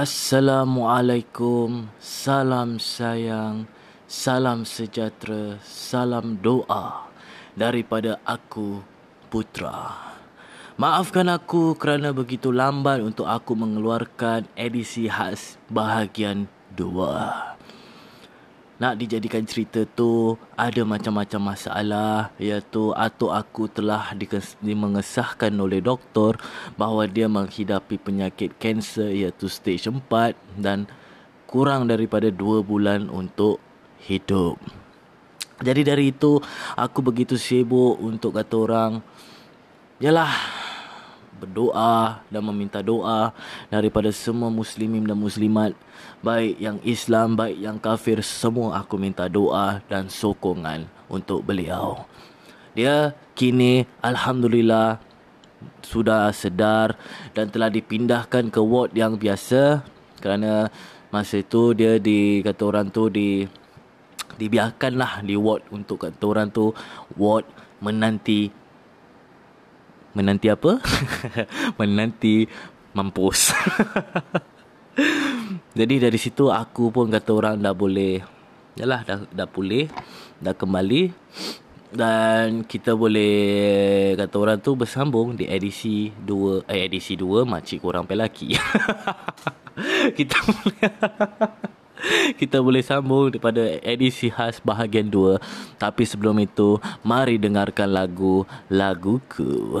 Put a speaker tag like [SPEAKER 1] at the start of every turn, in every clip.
[SPEAKER 1] Assalamualaikum, salam sayang, salam sejahtera, salam doa daripada aku, Putra. Maafkan aku kerana begitu lambat untuk aku mengeluarkan edisi khas bahagian 2 nak dijadikan cerita tu ada macam-macam masalah iaitu atuk aku telah dimengesahkan oleh doktor bahawa dia menghidapi penyakit kanser iaitu stage 4 dan kurang daripada 2 bulan untuk hidup. Jadi dari itu aku begitu sibuk untuk kata orang yalah berdoa dan meminta doa daripada semua muslimin dan muslimat baik yang Islam baik yang kafir semua aku minta doa dan sokongan untuk beliau. Dia kini alhamdulillah sudah sedar dan telah dipindahkan ke ward yang biasa. Kerana masa itu dia di kata orang tu di dibiarkanlah di ward untuk kata orang tu ward menanti menanti apa? menanti mampus. Jadi dari situ aku pun kata orang dah boleh Yalah dah, dah pulih Dah kembali Dan kita boleh Kata orang tu bersambung Di edisi 2 Eh edisi 2 Makcik korang pelaki Kita boleh kita boleh sambung daripada edisi khas bahagian 2 Tapi sebelum itu Mari dengarkan lagu Laguku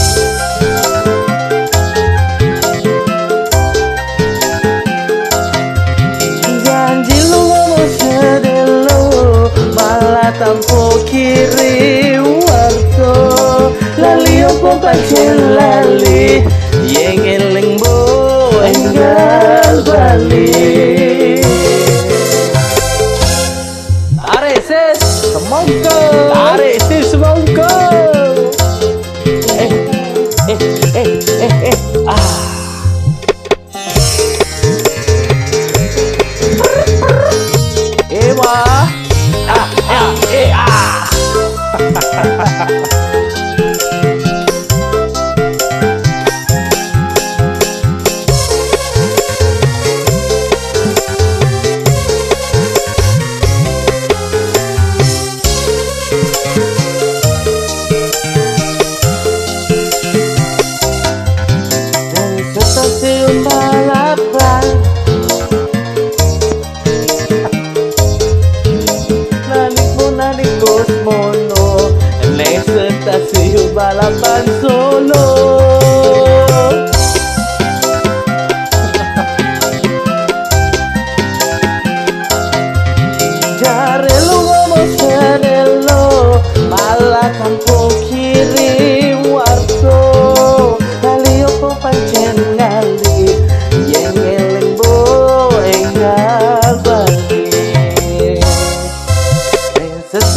[SPEAKER 2] lali opo pancen lali? Yang eling bo enggal bali. Are ses semongko. Eh eh eh eh eh ah. Ewa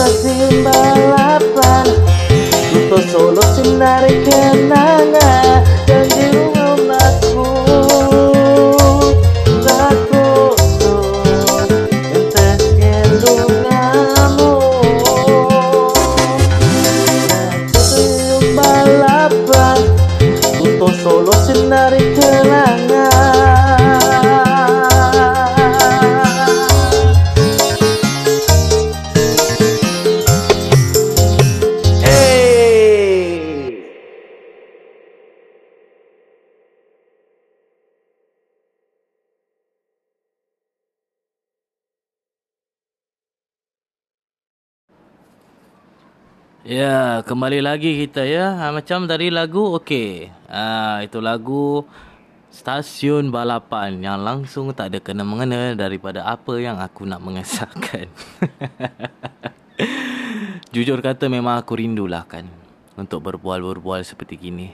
[SPEAKER 2] sin balapan, justo solo sin kenal.
[SPEAKER 1] Ya, kembali lagi kita ya. Ha, macam tadi lagu okey. Ah, itu lagu Stasiun Balapan yang langsung tak ada kena mengena daripada apa yang aku nak mengesahkan. Jujur kata memang aku rindulah kan untuk berbual-berbual seperti gini.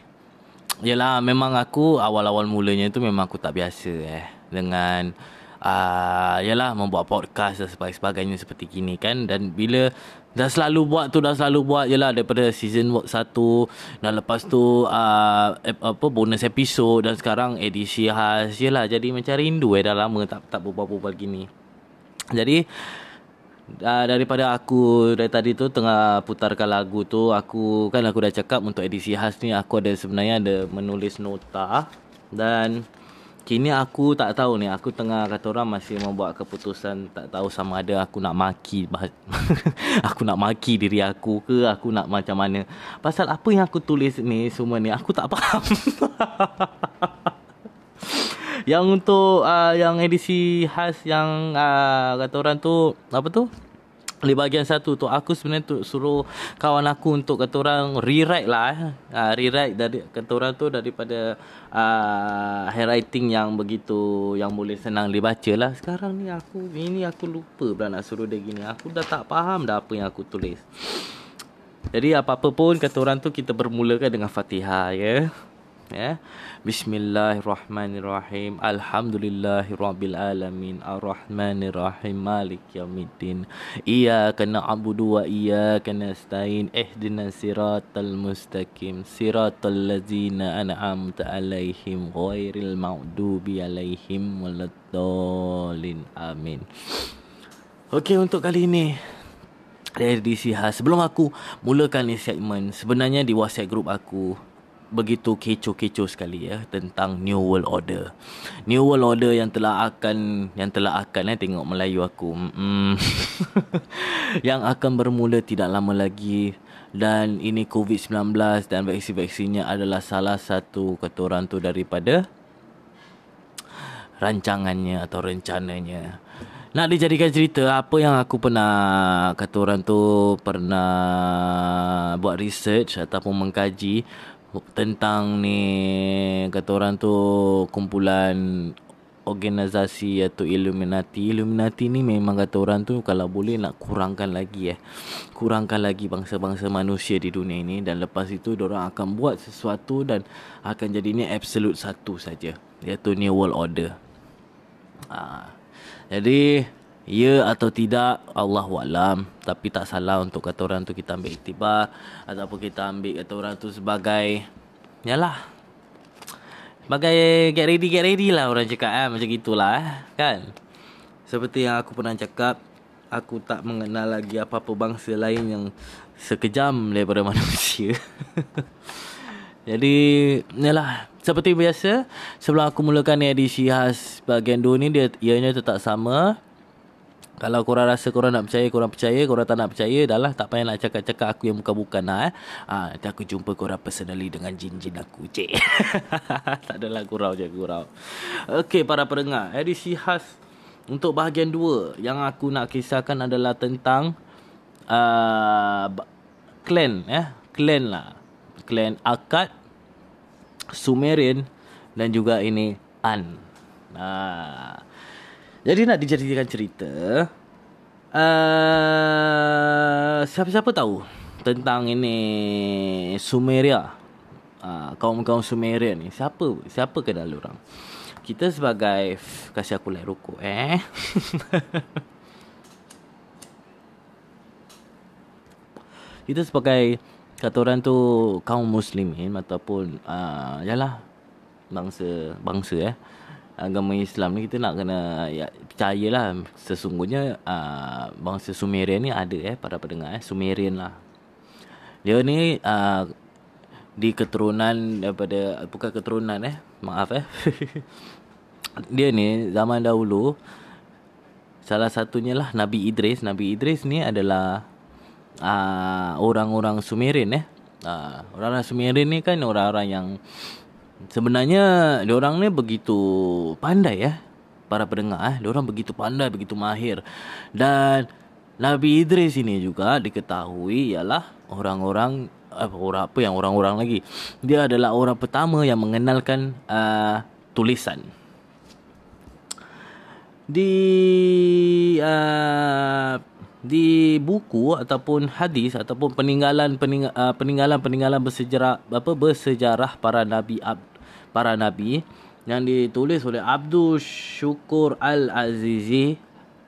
[SPEAKER 1] Yalah memang aku awal-awal mulanya tu memang aku tak biasa eh dengan uh, yalah membuat podcast dan sebagainya seperti gini kan. Dan bila dah selalu buat tu dah selalu buat yalah daripada season 1 dan lepas tu uh, apa bonus episod dan sekarang edisi khas yalah jadi macam rindu eh dah lama tak tak berbual-bual gini. Jadi uh, daripada aku dari tadi tu tengah putarkan lagu tu aku kan aku dah cakap untuk edisi khas ni aku ada sebenarnya ada menulis nota. Dan Kini aku tak tahu ni. Aku tengah kata orang masih membuat keputusan. Tak tahu sama ada aku nak maki Aku nak maki diri aku ke Aku nak macam mana. Pasal apa yang aku tulis ni semua ni Aku tak faham. Yang untuk uh, Yang edisi khas Yang uh, kata orang tu Apa tu di bahagian satu tu aku sebenarnya tu suruh kawan aku untuk kata orang rewrite lah eh. Uh, rewrite dari kata orang tu daripada uh, handwriting yang begitu yang boleh senang dibaca lah. Sekarang ni aku ini aku lupa pula nak suruh dia gini. Aku dah tak faham dah apa yang aku tulis. Jadi apa-apa pun kata orang tu kita bermulakan dengan Fatihah ya ya. Bismillahirrahmanirrahim. Alhamdulillahirabbil alamin arrahmanirrahim. Malik yaumiddin. Iyyaka na'budu wa iyyaka nasta'in. Ihdinas siratal mustaqim. Siratal ladzina an'amta alaihim ghairil maghdubi alaihim waladdallin. Amin. Okey untuk kali ini edisi khas sebelum aku mulakan ni segmen sebenarnya di WhatsApp group aku begitu kecoh-kecoh sekali ya tentang New World Order. New World Order yang telah akan yang telah akan eh tengok Melayu aku. Mm. yang akan bermula tidak lama lagi dan ini COVID-19 dan vaksin-vaksinnya adalah salah satu kata orang tu daripada rancangannya atau rencananya. Nak dijadikan cerita apa yang aku pernah kata orang tu pernah buat research ataupun mengkaji tentang ni kata orang tu kumpulan organisasi atau Illuminati. Illuminati ni memang kata orang tu kalau boleh nak kurangkan lagi eh. Kurangkan lagi bangsa-bangsa manusia di dunia ini dan lepas itu orang akan buat sesuatu dan akan jadi ni absolute satu saja iaitu New World Order. Ha. Jadi Ya atau tidak Allah alam Tapi tak salah untuk kata orang tu kita ambil iktibar Ataupun kita ambil kata orang tu sebagai Yalah Sebagai get ready get ready lah orang cakap eh. Macam gitulah eh. kan Seperti yang aku pernah cakap Aku tak mengenal lagi apa-apa bangsa lain yang Sekejam daripada manusia Jadi Yalah Seperti biasa Sebelum aku mulakan edisi khas bagian 2 ni Dia ianya tetap sama kalau korang rasa korang nak percaya, korang percaya. Korang tak nak percaya, dah lah. Tak payah nak cakap-cakap aku yang bukan-bukan lah eh. Ha, nanti aku jumpa korang personally dengan jin-jin aku, cik. tak adalah gurau je, gurau. Okey, para pendengar. Edisi khas untuk bahagian dua. Yang aku nak kisahkan adalah tentang uh, clan, eh. Clan lah. Clan Akkad, Sumerian dan juga ini An. Nah. Jadi nak dijadikan cerita uh, Siapa-siapa tahu Tentang ini Sumeria? Uh, Kaum-kaum Sumeria ni Siapa Siapa kenal orang? Kita sebagai Kasih aku light rokok eh? Kita sebagai Kata orang tu Kaum muslimin Ataupun uh, Yalah Bangsa Bangsa eh agama Islam ni kita nak kena ya, percayalah sesungguhnya uh, bangsa Sumerian ni ada eh para pendengar eh Sumerian lah. Dia ni uh, di keturunan daripada bukan keturunan eh maaf eh. dia ni zaman dahulu salah satunya lah Nabi Idris. Nabi Idris ni adalah uh, orang-orang Sumerian eh. Uh, orang-orang Sumerian ni kan orang-orang yang Sebenarnya orang ni begitu pandai ya para pendengar eh. Diorang begitu pandai, begitu mahir. Dan Nabi Idris ini juga diketahui ialah orang-orang apa orang apa yang orang-orang lagi. Dia adalah orang pertama yang mengenalkan uh, tulisan. Di uh, di buku ataupun hadis ataupun peninggalan peninggalan uh, peninggalan peninggalan bersejarah apa bersejarah para nabi ab, para nabi yang ditulis oleh Abdul Syukur Al Azizi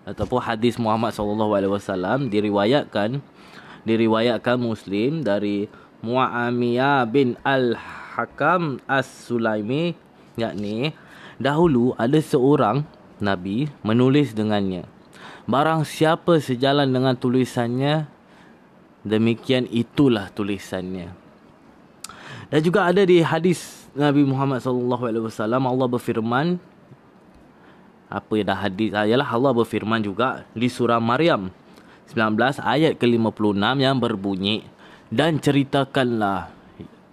[SPEAKER 1] ataupun hadis Muhammad sallallahu alaihi wasallam diriwayatkan diriwayatkan Muslim dari Muawiyah bin Al-Hakam As-Sulaimi yakni dahulu ada seorang nabi menulis dengannya barang siapa sejalan dengan tulisannya demikian itulah tulisannya. Dan juga ada di hadis Nabi Muhammad sallallahu alaihi wasallam Allah berfirman apa yang dah hadis ayalah Allah berfirman juga di surah Maryam 19 ayat ke-56 yang berbunyi dan ceritakanlah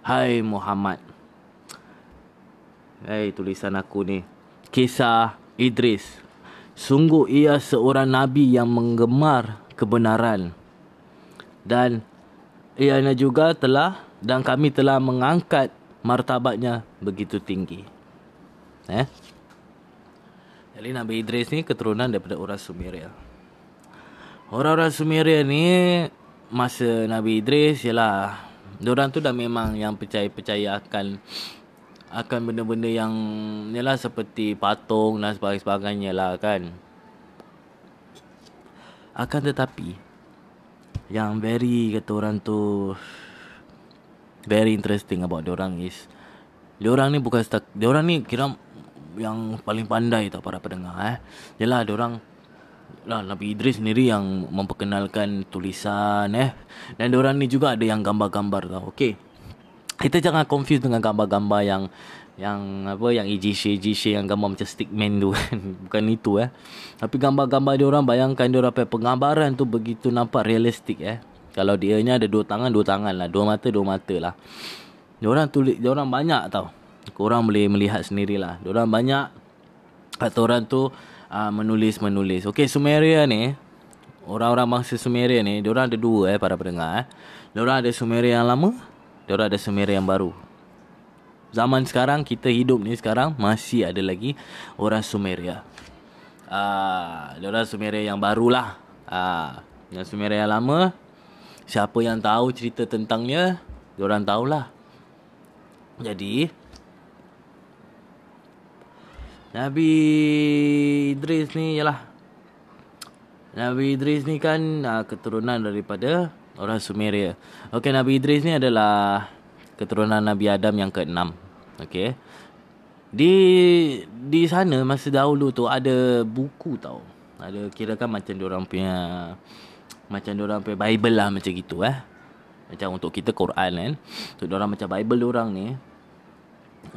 [SPEAKER 1] hai Muhammad. Hai tulisan aku ni. Kisah Idris. Sungguh ia seorang nabi yang menggemar kebenaran. Dan ianya juga telah dan kami telah mengangkat martabatnya begitu tinggi eh jadi Nabi Idris ni keturunan daripada orang Sumeria. Orang-orang Sumeria ni masa Nabi Idris ialah orang tu dah memang yang percaya-percaya akan akan benda-benda yang ialah seperti patung dan sebagainya lah kan. Akan tetapi yang very kata orang tu very interesting about orang is orang ni bukan stak, orang ni kira yang paling pandai tau para pendengar eh. Yalah orang lah Nabi Idris sendiri yang memperkenalkan tulisan eh. Dan orang ni juga ada yang gambar-gambar tau okey. Kita jangan confuse dengan gambar-gambar yang yang apa yang EGC EGC yang gambar macam stickman tu kan. Bukan itu eh. Tapi gambar-gambar dia orang bayangkan dia orang penggambaran tu begitu nampak realistik eh kalau dia nya ada dua tangan dua tangan lah dua mata dua mata lah dia orang tulis dia orang banyak tau korang boleh melihat sendirilah dia orang banyak atau orang tu uh, menulis-menulis. Okey, Sumeria ni orang-orang bangsa Sumeria ni, dia orang ada dua eh para pendengar eh. Dia orang ada Sumeria yang lama, dia orang ada Sumeria yang baru. Zaman sekarang kita hidup ni sekarang masih ada lagi orang Sumeria. Ah, uh, dia orang Sumeria yang barulah. Ah, uh, yang Sumeria yang lama siapa yang tahu cerita tentangnya, dia orang tahulah. Jadi, Nabi Idris ni ialah Nabi Idris ni kan uh, keturunan daripada orang Sumeria. Okey Nabi Idris ni adalah keturunan Nabi Adam yang keenam. Okey. Di di sana masa dahulu tu ada buku tau. Ada kira kan macam dia orang punya macam dia orang punya Bible lah macam gitu eh. Macam untuk kita Quran kan. Untuk dia orang macam Bible dia orang ni.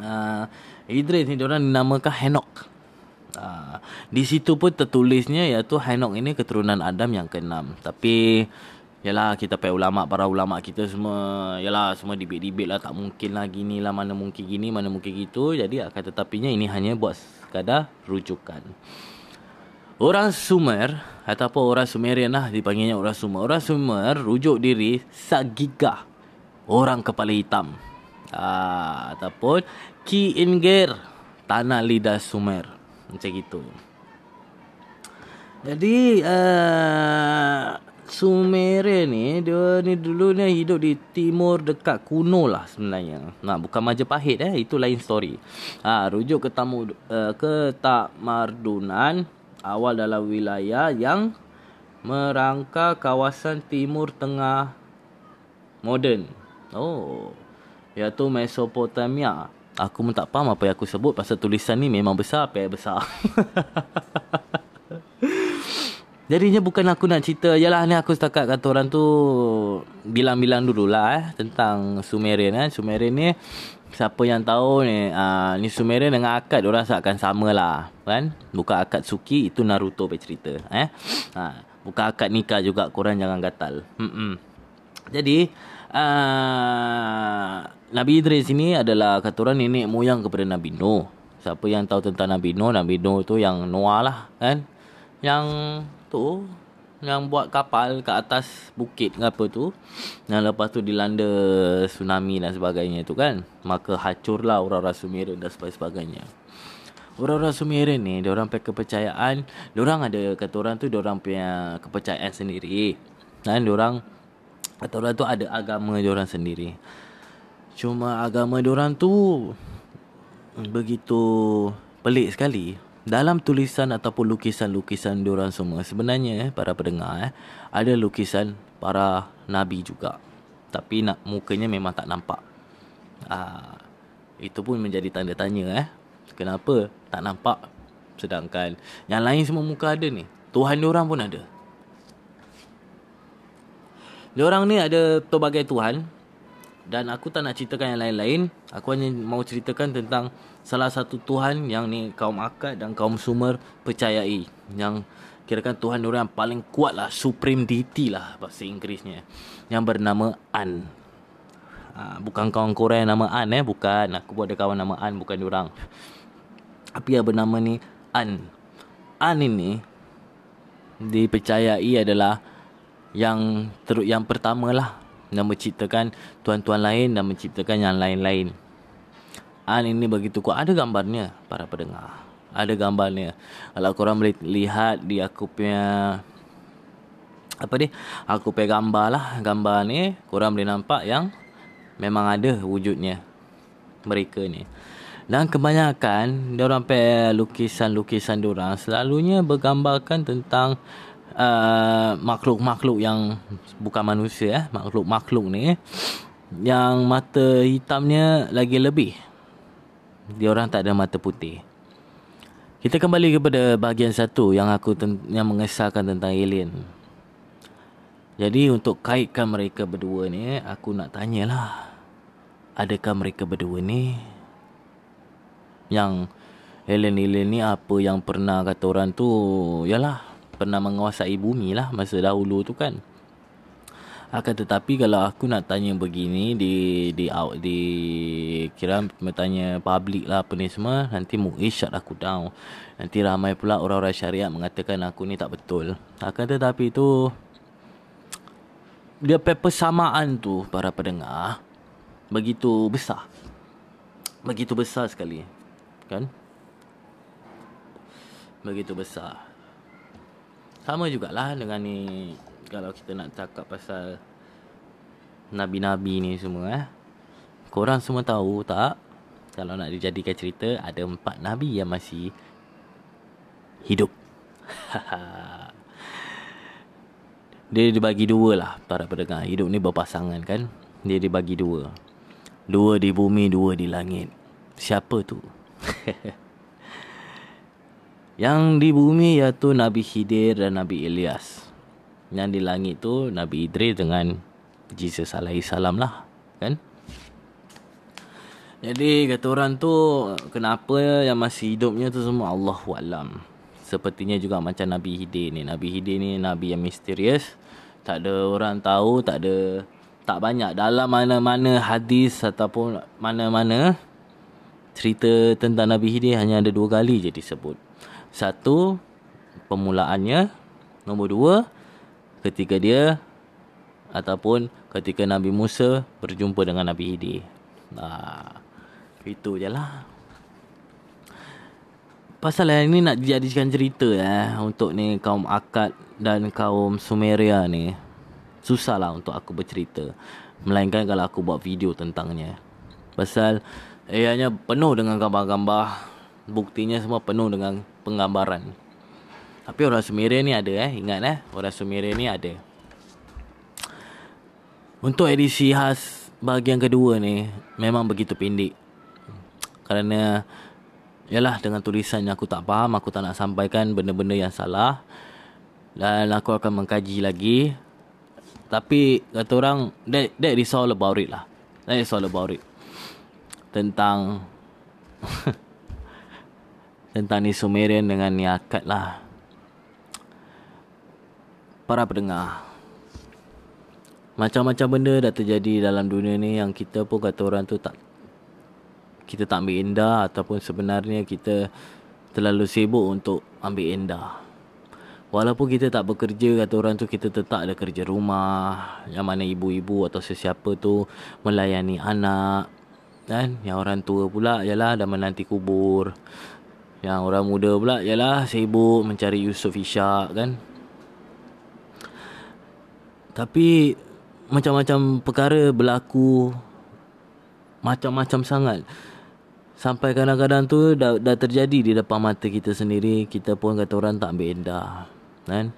[SPEAKER 1] Uh, Idris ni orang dinamakan Henok. Uh, di situ pun tertulisnya iaitu Henok ini keturunan Adam yang keenam. Tapi yalah kita pay ulama para ulama kita semua yalah semua debate-debate lah tak mungkin lah gini lah mana mungkin gini mana mungkin gitu jadi akan tetapinya ini hanya buat sekadar rujukan. Orang Sumer ataupun orang Sumerian lah dipanggilnya orang Sumer. Orang Sumer rujuk diri Sagigah. Orang kepala hitam. Ah, ataupun Ki Inger Tanah Lidah Sumer Macam gitu Jadi uh, Sumer ni Dia ni dulu ni hidup di timur dekat kuno lah sebenarnya Nah bukan Majapahit eh Itu lain story ha, Rujuk ke tamu uh, Ke tak mardunan Awal dalam wilayah yang Merangka kawasan timur tengah Modern Oh iaitu Mesopotamia. Aku pun tak faham apa yang aku sebut pasal tulisan ni memang besar yang besar. Jadinya bukan aku nak cerita Yalah ni aku setakat kata orang tu Bilang-bilang dululah eh Tentang Sumerian eh Sumerian ni Siapa yang tahu ni uh, Ni Sumerian dengan akad Orang seakan sama lah Kan Bukan akad Suki Itu Naruto punya cerita eh ha, Bukan akad nikah juga Korang jangan gatal Mm-mm. Jadi uh, Nabi Idris ini adalah kata orang nenek moyang kepada Nabi Nuh. Siapa yang tahu tentang Nabi Nuh, Nabi Nuh tu yang Noah lah kan. Yang tu yang buat kapal ke atas bukit ke apa tu. Dan lepas tu dilanda tsunami dan sebagainya tu kan. Maka hancurlah orang-orang Sumeria dan sebagainya. Orang-orang Sumeria ni, orang punya kepercayaan, orang ada kata orang tu orang punya kepercayaan sendiri. Dan orang kata orang tu ada agama orang sendiri. Cuma agama orang tu begitu pelik sekali dalam tulisan ataupun lukisan-lukisan diorang semua sebenarnya eh, para pendengar eh, ada lukisan para nabi juga. Tapi nak mukanya memang tak nampak. Ah itu pun menjadi tanda tanya eh kenapa tak nampak? Sedangkan yang lain semua muka ada ni tuhan diorang pun ada. Diorang ni ada pelbagai tuhan dan aku tak nak ceritakan yang lain-lain. Aku hanya mau ceritakan tentang salah satu Tuhan yang ni kaum akad dan kaum sumer percayai. Yang kirakan Tuhan orang yang paling kuat lah supreme deity lah bahasa Inggerisnya. Yang bernama An. Ha, bukan kawan Korea nama An eh. Bukan. Aku pun ada kawan nama An bukan orang. Tapi yang bernama ni An. An ini dipercayai adalah yang teruk yang pertama lah yang menciptakan tuan-tuan lain dan menciptakan yang lain-lain An ini begitu kuat. Ada gambarnya para pendengar. Ada gambarnya. Kalau korang boleh lihat di aku punya apa ni? Aku punya gambar lah. Gambar ni korang boleh nampak yang memang ada wujudnya mereka ni. Dan kebanyakan orang punya lukisan-lukisan orang selalunya bergambarkan tentang uh, makhluk-makhluk yang bukan manusia eh, makhluk-makhluk ni yang mata hitamnya lagi lebih dia orang tak ada mata putih. Kita kembali kepada bahagian satu yang aku ten- yang mengesahkan tentang alien. Jadi untuk kaitkan mereka berdua ni, aku nak tanyalah. Adakah mereka berdua ni yang alien-alien ni apa yang pernah kata orang tu, yalah, pernah menguasai bumi lah masa dahulu tu kan. Akan tetapi kalau aku nak tanya begini di di out di kira bertanya public lah apa ni semua nanti mungkin shut aku down. Nanti ramai pula orang-orang syariat mengatakan aku ni tak betul. Akan tetapi tu dia persamaan tu para pendengar begitu besar. Begitu besar sekali. Kan? Begitu besar. Sama jugalah dengan ni kalau kita nak cakap pasal nabi-nabi ni semua eh. Korang semua tahu tak? Kalau nak dijadikan cerita ada empat nabi yang masih hidup. Dia dibagi dua lah para pendengar. Hidup ni berpasangan kan. Dia dibagi dua. Dua di bumi, dua di langit. Siapa tu? Yang di bumi iaitu Nabi Khidir dan Nabi Ilyas. Yang di langit tu Nabi Idris dengan Jesus alaihi salam lah. Kan? Jadi kata orang tu kenapa yang masih hidupnya tu semua Allah alam. Sepertinya juga macam Nabi Hidir ni. Nabi Hidir ni Nabi yang misterius. Tak ada orang tahu, tak ada tak banyak dalam mana-mana hadis ataupun mana-mana cerita tentang Nabi Hidir hanya ada dua kali je disebut. Satu permulaannya, nombor dua ketika dia ataupun ketika Nabi Musa berjumpa dengan Nabi Hidi. Nah, itu je lah. Pasal yang ini nak dijadikan cerita eh, untuk ni kaum Akad dan kaum Sumeria ni. Susah lah untuk aku bercerita. Melainkan kalau aku buat video tentangnya. Pasal ianya penuh dengan gambar-gambar. Buktinya semua penuh dengan penggambaran. Tapi orang Sumeria ni ada eh. Ingat eh. Orang Sumeria ni ada. Untuk edisi khas bahagian kedua ni. Memang begitu pendek. Kerana. Yalah dengan tulisan yang aku tak faham. Aku tak nak sampaikan benda-benda yang salah. Dan aku akan mengkaji lagi. Tapi kata orang. That, that is all about it lah. That is all about it. Tentang. tentang ni Sumerian dengan ni akad lah para pendengar. Macam-macam benda dah terjadi dalam dunia ni yang kita pun kata orang tu tak kita tak ambil indah ataupun sebenarnya kita terlalu sibuk untuk ambil indah. Walaupun kita tak bekerja kata orang tu kita tetap ada kerja rumah yang mana ibu-ibu atau sesiapa tu melayani anak kan yang orang tua pula ialah dah menanti kubur yang orang muda pula ialah sibuk mencari Yusuf Ishak kan? Tapi macam-macam perkara berlaku macam-macam sangat. Sampai kadang-kadang tu dah, dah terjadi di depan mata kita sendiri kita pun kata orang tak ambil endah kan?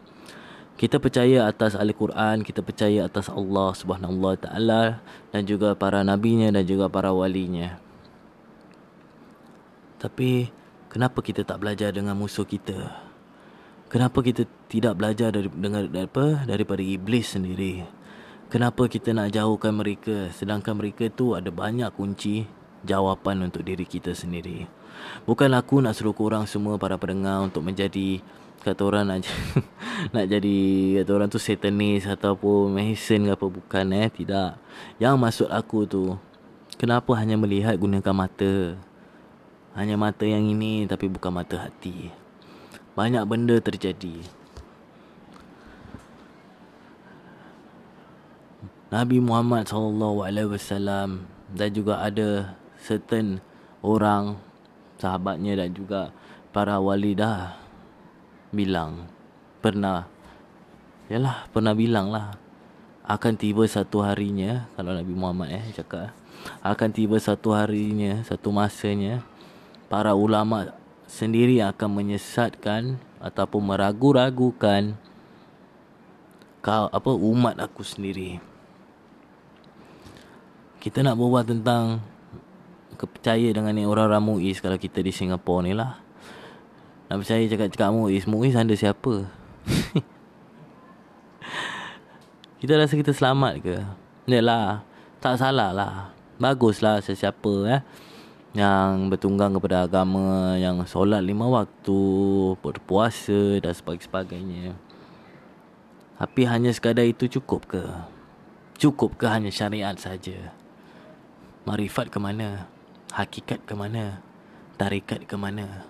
[SPEAKER 1] Kita percaya atas al-Quran kita percaya atas Allah Subhanahu Taala dan juga para nabinya dan juga para walinya. Tapi kenapa kita tak belajar dengan musuh kita? Kenapa kita tidak belajar dari dengan apa? Daripada iblis sendiri? Kenapa kita nak jauhkan mereka? Sedangkan mereka tu ada banyak kunci jawapan untuk diri kita sendiri. Bukan aku nak suruh korang semua para pendengar untuk menjadi kata orang nak nak jadi kata orang tu satanis ataupun mason ke apa bukan eh? Tidak. Yang maksud aku tu kenapa hanya melihat gunakan mata hanya mata yang ini tapi bukan mata hati. Banyak benda terjadi. Nabi Muhammad wasallam dan juga ada certain orang sahabatnya dan juga para wali dah bilang pernah yalah pernah bilang lah akan tiba satu harinya kalau Nabi Muhammad eh cakap akan tiba satu harinya satu masanya para ulama sendiri akan menyesatkan ataupun meragu-ragukan kau apa umat aku sendiri. Kita nak berbual tentang kepercaya dengan ni orang-orang Muiz kalau kita di Singapura ni lah. Nak percaya cakap-cakap Muiz Muiz anda siapa? Kita rasa kita selamat ke? Lah, Tak salah lah. Baguslah sesiapa eh yang bertunggang kepada agama yang solat lima waktu, berpuasa dan sebagainya. Tapi hanya sekadar itu cukup ke? Cukup ke hanya syariat saja? Marifat ke mana? Hakikat ke mana? Tarikat ke mana?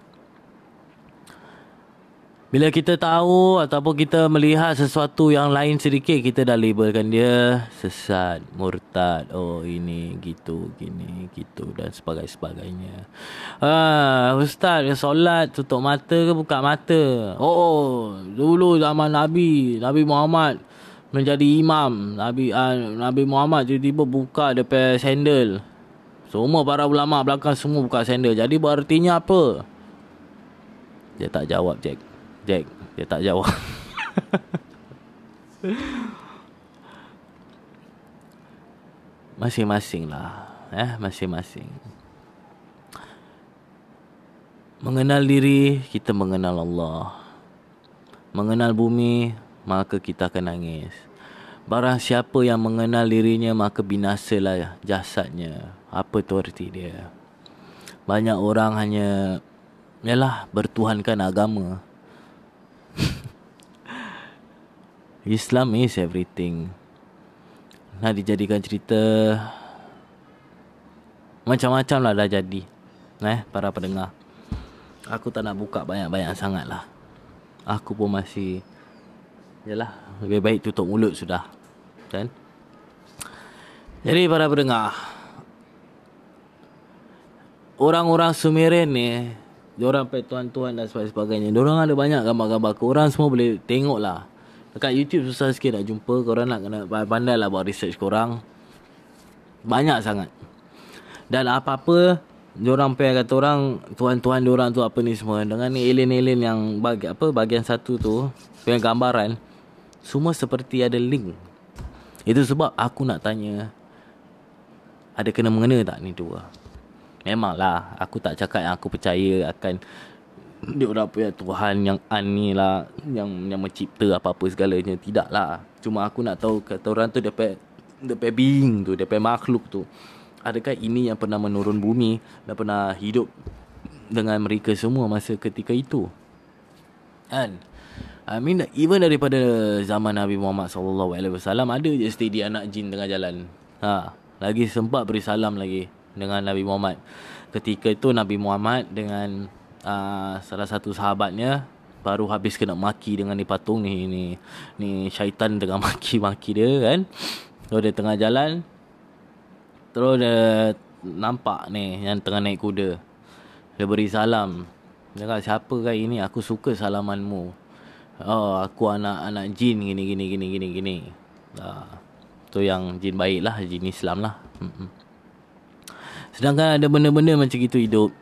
[SPEAKER 1] Bila kita tahu ataupun kita melihat sesuatu yang lain sedikit kita dah labelkan dia sesat, murtad, oh ini gitu, gini gitu dan sebagainya. Ah, ustaz solat tutup mata ke buka mata? Oh, oh dulu zaman Nabi, Nabi Muhammad menjadi imam, Nabi uh, Nabi Muhammad tiba-tiba buka depan sandal. Semua para ulama belakang semua buka sandal. Jadi berartinya apa? Dia tak jawab, Jack. Jack. Dia tak jawab. Masing-masing lah eh, Masing-masing. Mengenal diri Kita mengenal Allah. Mengenal bumi Maka kita akan nangis. Barang siapa yang mengenal dirinya Maka binasalah jasadnya. Apa tu arti dia? Banyak orang hanya Yalah bertuhankan agama Islam is everything. Nak dijadikan cerita macam-macam lah dah jadi. Eh, para pendengar. Aku tak nak buka banyak-banyak sangat lah. Aku pun masih Yalah Lebih baik tutup mulut sudah Kan Jadi para pendengar Orang-orang Sumerin ni Diorang sampai tuan-tuan dan sebagainya Diorang ada banyak gambar-gambar Korang semua boleh tengok lah Dekat YouTube susah sikit nak jumpa Korang nak kena pandai lah buat research korang. Banyak sangat. Dan apa-apa Diorang pergi kata orang Tuan-tuan diorang tu apa ni semua. Dengan ni alien-alien yang bagi, apa Bahagian satu tu Dengan gambaran Semua seperti ada link. Itu sebab aku nak tanya Ada kena-mengena tak ni dua? Memanglah Aku tak cakap yang aku percaya akan dia orang punya Tuhan yang an ni lah yang yang mencipta apa-apa segalanya. Tidaklah. Cuma aku nak tahu kata orang tu depa depa being tu depa makhluk tu. Adakah ini yang pernah menurun bumi dan pernah hidup dengan mereka semua masa ketika itu? Kan? I mean even daripada zaman Nabi Muhammad sallallahu alaihi wasallam ada je steady anak jin tengah jalan. Ha lagi sempat beri salam lagi dengan Nabi Muhammad. Ketika itu Nabi Muhammad dengan uh, salah satu sahabatnya baru habis kena maki dengan ni patung ni ni ni syaitan tengah maki-maki dia kan. Terus dia tengah jalan. Terus dia nampak ni yang tengah naik kuda. Dia beri salam. Dia kata siapa kan ini aku suka salamanmu. Oh aku anak anak jin. Gini gini gini gini gini. Ah tu yang jin baik lah jin Islam lah. Sedangkan ada benda-benda macam itu hidup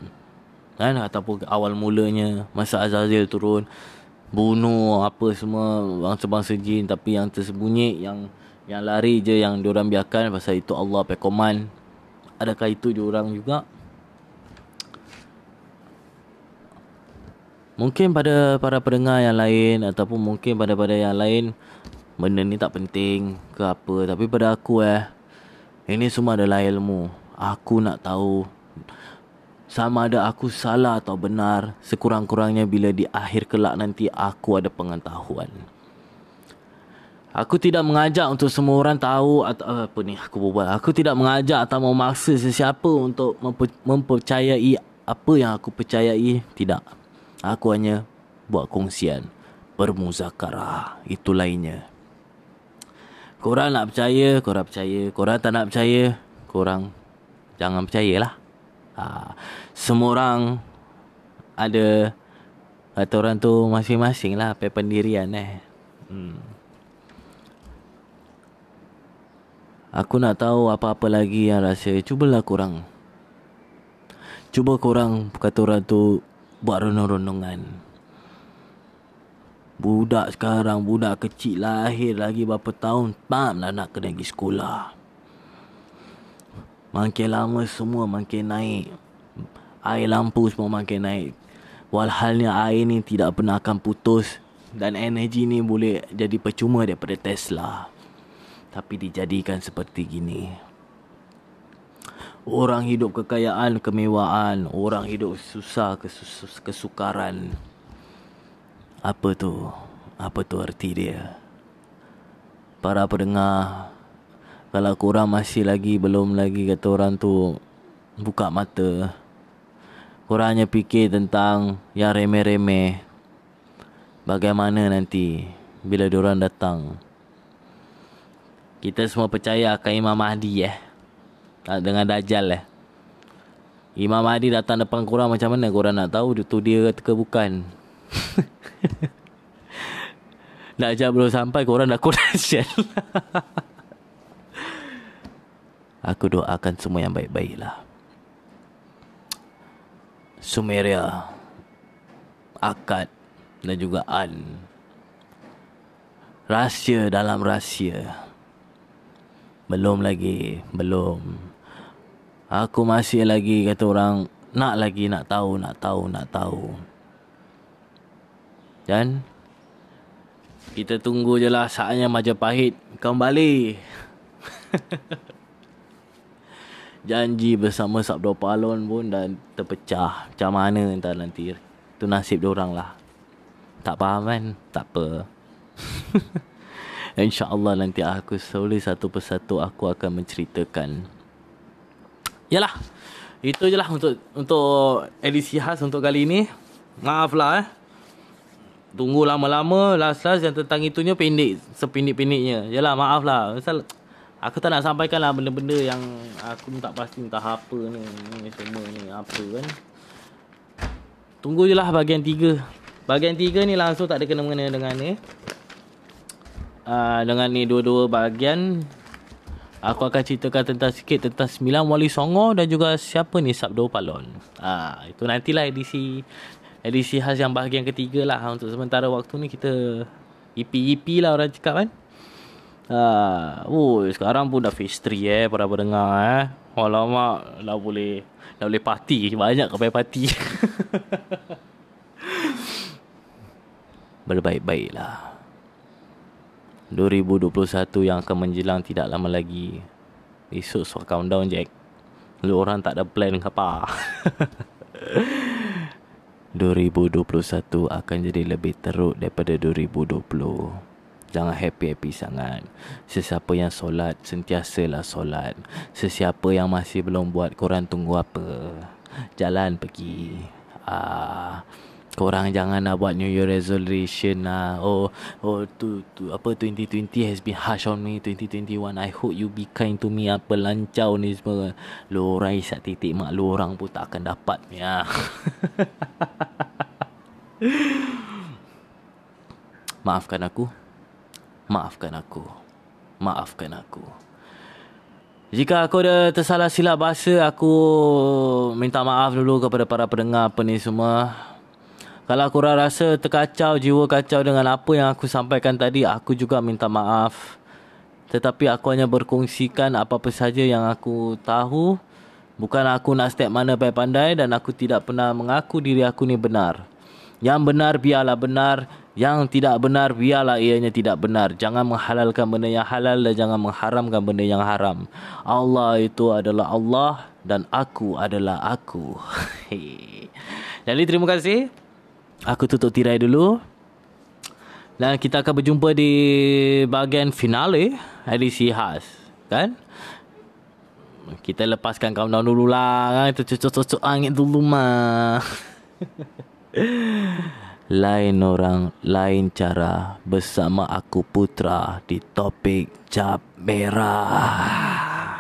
[SPEAKER 1] kan? Ataupun awal mulanya masa Azazil turun bunuh apa semua bangsa-bangsa jin tapi yang tersembunyi yang yang lari je yang diorang biarkan pasal itu Allah pekoman adakah itu diorang juga? Mungkin pada para pendengar yang lain ataupun mungkin pada pada yang lain benda ni tak penting ke apa. Tapi pada aku eh ini semua adalah ilmu. Aku nak tahu sama ada aku salah atau benar sekurang-kurangnya bila di akhir kelak nanti aku ada pengetahuan Aku tidak mengajak untuk semua orang tahu atau apa ni aku berbual. Aku tidak mengajak atau memaksa sesiapa untuk memper, mempercayai apa yang aku percayai. Tidak. Aku hanya buat kongsian. Bermuzakarah. Itu lainnya. Korang nak percaya, korang percaya. Korang tak nak percaya, korang jangan percayalah. Ha, semua orang ada kata orang tu masing-masing lah pendirian eh. Hmm. Aku nak tahu apa-apa lagi yang rasa. Cubalah korang. Cuba korang kata orang tu buat renung-renungan. Budak sekarang, budak kecil lahir lagi berapa tahun, pam lah nak kena pergi sekolah. Makin lama semua makin naik. Air lampu semua makin naik. Walhalnya air ni tidak pernah akan putus. Dan energi ni boleh jadi percuma daripada Tesla. Tapi dijadikan seperti gini. Orang hidup kekayaan, kemewahan. Orang hidup susah, kesus- kesukaran. Apa tu? Apa tu arti dia? Para pendengar, kalau korang masih lagi belum lagi kata orang tu buka mata. Korang hanya fikir tentang yang remeh-remeh. Bagaimana nanti bila diorang datang. Kita semua percaya akan Imam Mahdi eh. Dengan Dajjal eh. Imam Mahdi datang depan korang macam mana korang nak tahu tu dia ke bukan. Dajjal belum sampai korang dah Dajjal. Aku doakan semua yang baik-baik lah. Sumeria, Akad dan juga An. Rahsia dalam rahsia. Belum lagi, belum. Aku masih lagi kata orang nak lagi nak tahu, nak tahu, nak tahu. Dan kita tunggu je lah saatnya Majapahit kembali. Janji bersama Sabdo Palon pun dan terpecah. Macam mana entah nanti. Itu nasib orang lah. Tak faham kan? Tak apa. InsyaAllah nanti aku soleh satu persatu aku akan menceritakan. Yalah. Itu je lah untuk untuk edisi khas untuk kali ini. Maaf lah eh. Tunggu lama-lama last-last yang tentang itunya pendek. Sependek-pendeknya. Yalah maaf lah. Misal Aku tak nak sampaikan lah benda-benda yang aku tak pasti entah apa ni, ni semua ni apa kan. Tunggu je lah bahagian tiga. Bahagian tiga ni langsung tak ada kena-mengena dengan ni. Uh, dengan ni dua-dua bahagian. Aku akan ceritakan tentang sikit tentang sembilan wali songo dan juga siapa ni Sabdo Palon. Ah, uh, itu nantilah edisi edisi khas yang bahagian ketiga lah. Untuk sementara waktu ni kita EP-EP lah orang cakap kan. Ha, oh, sekarang pun dah phase 3 eh para pendengar eh. Alamak, dah boleh dah boleh party, banyak kau party. Berbaik-baiklah. 2021 yang akan menjelang tidak lama lagi. Esok suara countdown Jack. Lu orang tak ada plan ke apa. 2021 akan jadi lebih teruk daripada 2020. Jangan happy-happy sangat. Sesiapa yang solat, sentiasalah solat. Sesiapa yang masih belum buat, korang tunggu apa? Jalan pergi. Ah, Korang jangan nak buat New Year resolution lah Oh Oh tu, tu Apa 2020 has been harsh on me 2021 I hope you be kind to me Apa lancau ni semua Lu orang isap titik mak lu orang pun tak akan dapat ya. Maafkan aku Maafkan aku Maafkan aku jika aku ada tersalah silap bahasa, aku minta maaf dulu kepada para pendengar apa ni semua. Kalau aku rasa terkacau, jiwa kacau dengan apa yang aku sampaikan tadi, aku juga minta maaf. Tetapi aku hanya berkongsikan apa-apa saja yang aku tahu. Bukan aku nak step mana pandai dan aku tidak pernah mengaku diri aku ni benar. Yang benar biarlah benar, yang tidak benar biarlah ianya tidak benar. Jangan menghalalkan benda yang halal dan jangan mengharamkan benda yang haram. Allah itu adalah Allah dan aku adalah aku. Jadi terima kasih. Aku tutup tirai dulu. Dan kita akan berjumpa di bahagian finale edisi khas. Kan? Kita lepaskan countdown dulu lah. Kan? Cucuk-cucuk angin dulu mah. lain orang, lain cara bersama aku Putra di topik Cap Merah.